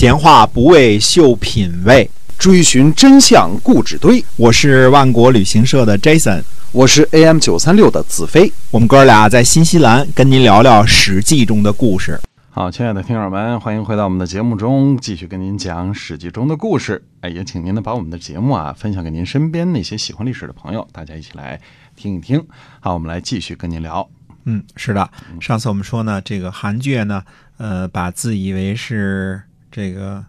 闲话不为秀品味，追寻真相故纸堆。我是万国旅行社的 Jason，我是 AM 九三六的子飞。我们哥俩在新西兰跟您聊聊《史记》中的故事。好，亲爱的听友们，欢迎回到我们的节目中，继续跟您讲《史记》中的故事。哎，也请您呢把我们的节目啊分享给您身边那些喜欢历史的朋友，大家一起来听一听。好，我们来继续跟您聊。嗯，是的，上次我们说呢，这个韩厥呢，呃，把自以为是这个，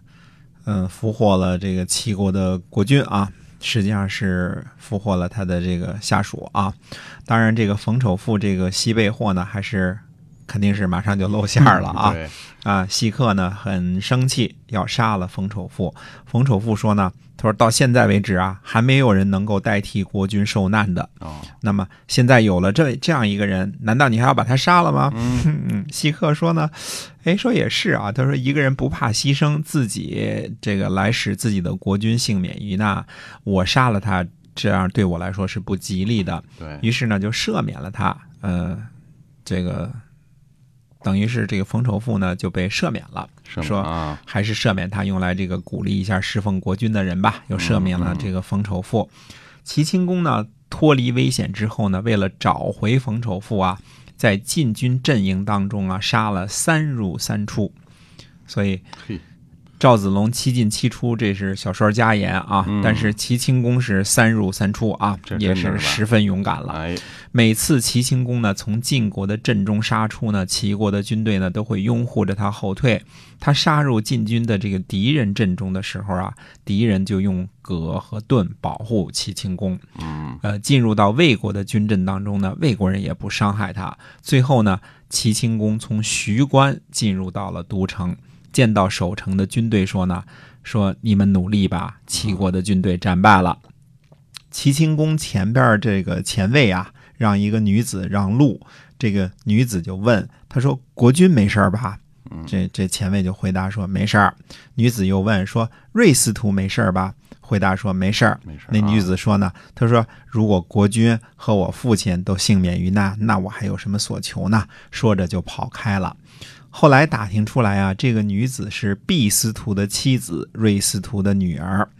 嗯，俘获了这个齐国的国君啊，实际上是俘获了他的这个下属啊。当然，这个冯丑富这个西贝货呢，还是。肯定是马上就露馅了啊！啊，西克呢很生气，要杀了冯丑富。冯丑富说呢，他说到现在为止啊，还没有人能够代替国君受难的。哦，那么现在有了这这样一个人，难道你还要把他杀了吗？嗯，西克说呢，哎，说也是啊。他说一个人不怕牺牲自己这个来使自己的国君幸免于难，我杀了他，这样对我来说是不吉利的。对于是呢，就赦免了他。呃，这个。等于是这个冯仇富呢就被赦免了，说还是赦免他用来这个鼓励一下侍奉国君的人吧，又赦免了这个冯仇富。齐清公呢脱离危险之后呢，为了找回冯仇富啊，在禁军阵营当中啊杀了三入三出，所以。赵子龙七进七出，这是小说家言啊。但是齐清公是三入三出啊，也是十分勇敢了。每次齐清公呢从晋国的阵中杀出呢，齐国的军队呢都会拥护着他后退。他杀入晋军的这个敌人阵中的时候啊，敌人就用戈和盾保护齐清公。嗯，呃，进入到魏国的军阵当中呢，魏国人也不伤害他。最后呢，齐清公从徐关进入到了都城。见到守城的军队，说呢，说你们努力吧，齐国的军队战败了。齐清公前边这个前卫啊，让一个女子让路，这个女子就问他说：“国君没事吧？”这这前卫就回答说：“没事儿。”女子又问说：“瑞司徒没事吧？”回答说：“没事儿。”那女子说呢：“她说如果国君和我父亲都幸免于难，那我还有什么所求呢？”说着就跑开了。后来打听出来啊，这个女子是毕司徒的妻子，瑞司徒的女儿。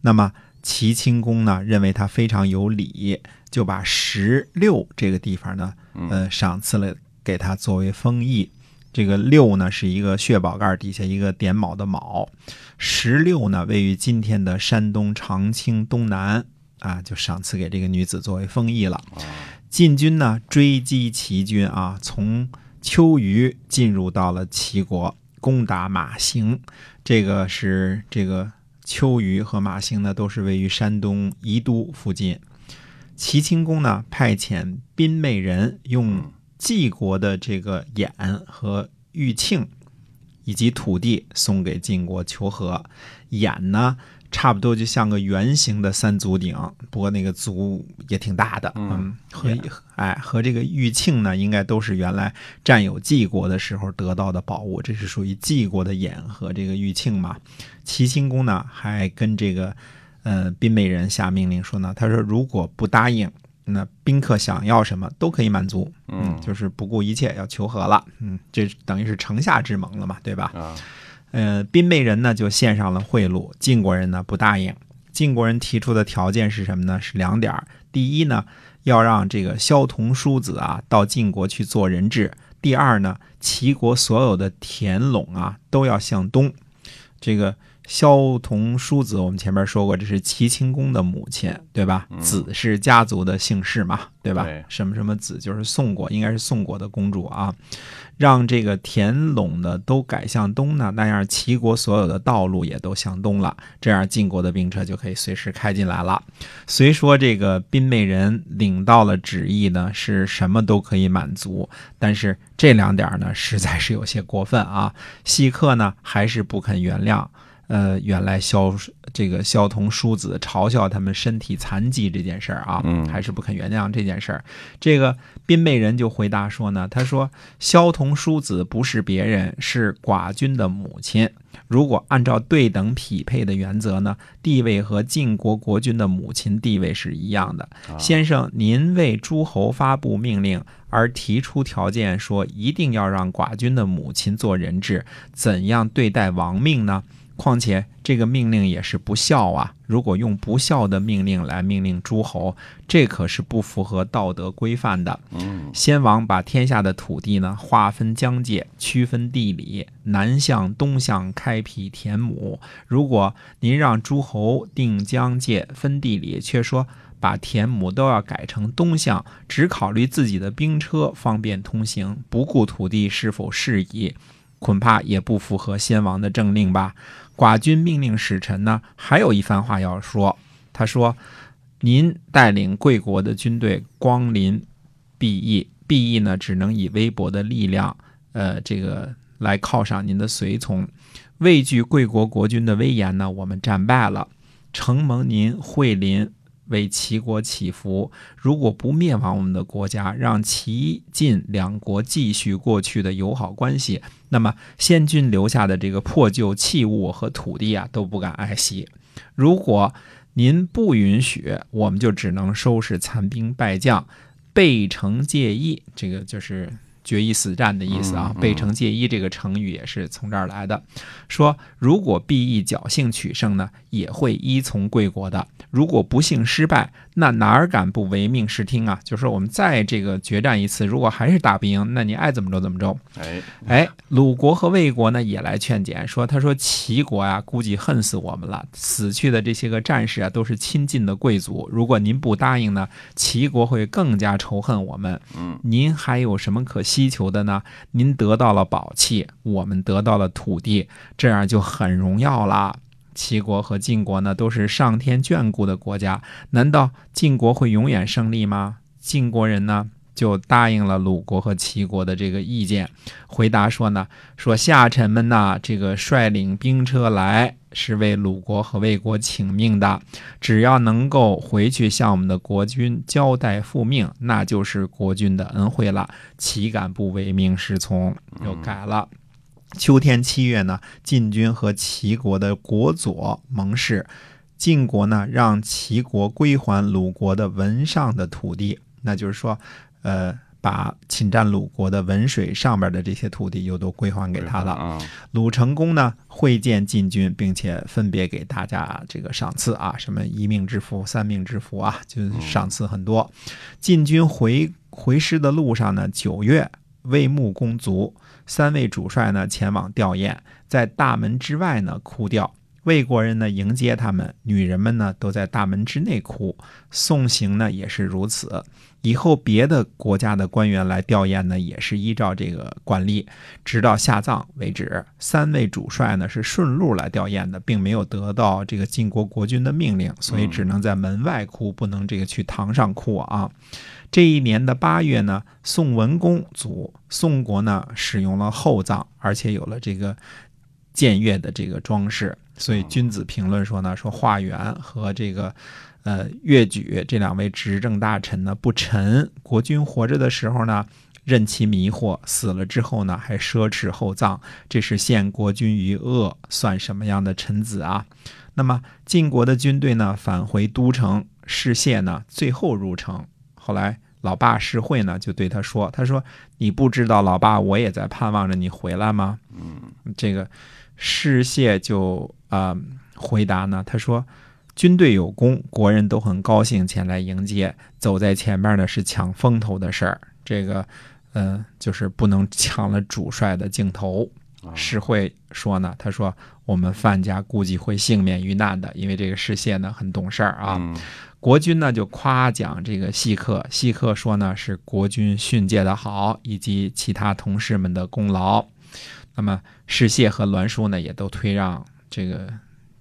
那么齐清公呢，认为她非常有礼，就把十六这个地方呢，呃，赏赐了给她作为封邑。这个六呢，是一个血宝盖底下一个点卯的卯。十六呢，位于今天的山东长清东南啊，就赏赐给这个女子作为封邑了。晋军呢，追击齐军啊，从。秋余进入到了齐国，攻打马行。这个是这个秋余和马行呢，都是位于山东宜都附近。齐清公呢，派遣宾媚人用晋国的这个偃和玉磬以及土地送给晋国求和。偃呢？差不多就像个圆形的三足鼎，不过那个足也挺大的。嗯，和哎和这个玉磬呢，应该都是原来占有晋国的时候得到的宝物，这是属于晋国的眼和这个玉磬嘛。齐清公呢，还跟这个呃宾美人下命令说呢，他说如果不答应，那宾客想要什么都可以满足。嗯，就是不顾一切要求和了。嗯，这等于是城下之盟了嘛，对吧？啊。呃，宾美人呢就献上了贿赂，晋国人呢不答应。晋国人提出的条件是什么呢？是两点第一呢，要让这个萧同叔子啊到晋国去做人质；第二呢，齐国所有的田垄啊都要向东。这个。萧同叔子，我们前面说过，这是齐清公的母亲，对吧？子是家族的姓氏嘛，对吧？什么什么子就是宋国，应该是宋国的公主啊。让这个田陇呢都改向东呢，那样齐国所有的道路也都向东了，这样晋国的兵车就可以随时开进来了。虽说这个宾美人领到了旨意呢，是什么都可以满足，但是这两点呢，实在是有些过分啊。西客呢，还是不肯原谅。呃，原来萧这个萧同叔子嘲笑他们身体残疾这件事儿啊，还是不肯原谅这件事儿。这个宾美人就回答说呢，他说萧同叔子不是别人，是寡君的母亲。如果按照对等匹配的原则呢，地位和晋国国君的母亲地位是一样的。先生，您为诸侯发布命令而提出条件，说一定要让寡君的母亲做人质，怎样对待亡命呢？况且这个命令也是不孝啊！如果用不孝的命令来命令诸侯，这可是不符合道德规范的。嗯先王把天下的土地呢划分疆界，区分地理，南向东向开辟田亩。如果您让诸侯定疆界、分地理，却说把田亩都要改成东向，只考虑自己的兵车方便通行，不顾土地是否适宜，恐怕也不符合先王的政令吧。寡君命令使臣呢，还有一番话要说。他说：“您带领贵国的军队光临敝邑，敝邑呢只能以微薄的力量，呃，这个来犒赏您的随从。畏惧贵国国君的威严呢，我们战败了。承蒙您惠临，为齐国祈福。如果不灭亡我们的国家，让齐晋两国继续过去的友好关系，那么先君留下的这个破旧器物和土地啊，都不敢爱惜。如果您不允许，我们就只能收拾残兵败将，背城借义。这个就是决一死战的意思啊背城借衣这个成语也是从这儿来的。说如果必义侥幸取胜呢，也会依从贵国的；如果不幸失败，那哪儿敢不唯命是听啊？就说我们再这个决战一次，如果还是打不赢，那你爱怎么着怎么着。哎，哎，鲁国和魏国呢也来劝谏，说他说齐国呀、估计恨死我们了，死去的这些个战士啊都是亲近的贵族，如果您不答应呢，齐国会更加仇恨我们。嗯，您还有什么可希求的呢？您得到了宝器，我们得到了土地，这样就很荣耀啦。齐国和晋国呢，都是上天眷顾的国家，难道晋国会永远胜利吗？晋国人呢，就答应了鲁国和齐国的这个意见，回答说呢，说下臣们呐，这个率领兵车来是为鲁国和魏国请命的，只要能够回去向我们的国君交代复命，那就是国君的恩惠了，岂敢不唯命是从？又改了。秋天七月呢，晋军和齐国的国佐盟誓，晋国呢让齐国归还鲁国的文上的土地，那就是说，呃，把侵占鲁国的文水上边的这些土地又都归还给他了。啊，鲁成公呢会见晋军，并且分别给大家这个赏赐啊，什么一命之福、三命之福啊，就是赏赐很多。晋军回回师的路上呢，九月魏穆公卒，三位主帅呢前往吊唁，在大门之外呢哭吊。魏国人呢迎接他们，女人们呢都在大门之内哭。送行呢也是如此。以后别的国家的官员来吊唁呢，也是依照这个惯例，直到下葬为止。三位主帅呢是顺路来吊唁的，并没有得到这个晋国国君的命令，所以只能在门外哭，不能这个去堂上哭啊。这一年的八月呢，宋文公卒，宋国呢使用了厚葬，而且有了这个僭越的这个装饰，所以君子评论说呢，说华元和这个呃乐举这两位执政大臣呢不臣，国君活着的时候呢。任其迷惑，死了之后呢，还奢侈厚葬，这是陷国君于恶，算什么样的臣子啊？那么晋国的军队呢，返回都城，士燮呢，最后入城。后来老爸士会呢，就对他说：“他说你不知道，老爸我也在盼望着你回来吗？”嗯，这个士燮就啊、呃回答呢，他说。军队有功，国人都很高兴前来迎接。走在前面的是抢风头的事儿，这个，呃，就是不能抢了主帅的镜头。士会说呢，他说我们范家估计会幸免于难的，因为这个士燮呢很懂事儿啊。嗯国君呢就夸奖这个细客，细客说呢是国君训诫的好，以及其他同事们的功劳。那么世燮和栾书呢也都推让这个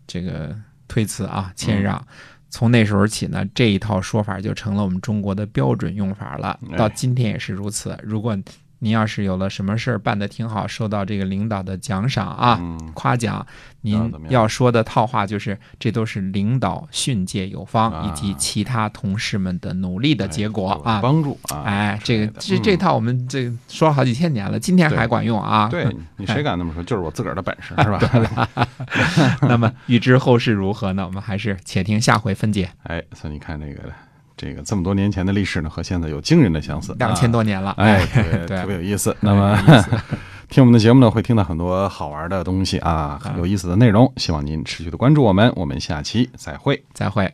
这个推辞啊谦让。从那时候起呢，这一套说法就成了我们中国的标准用法了，哎到今天也是如此。如果您要是有了什么事儿办得挺好，受到这个领导的奖赏啊、嗯夸奖，您要说的套话就是，这都是领导训诫有方，啊以及其他同事们的努力的结果啊。帮助啊，哎，这个这这套我们这说了好几千年了，今天还管用啊。对你谁敢那么说？就是我自个儿的本事，是吧？那么预知后事如何呢？我们还是且听下回分解。哎，所以你看这个这个这么多年前的历史呢，和现在有惊人的相似，两千多年了，啊，哎，对特别有意思。那么 听我们的节目呢，会听到很多好玩的东西啊，很有意思的内容。希望您持续的关注我们，我们下期再会。再会。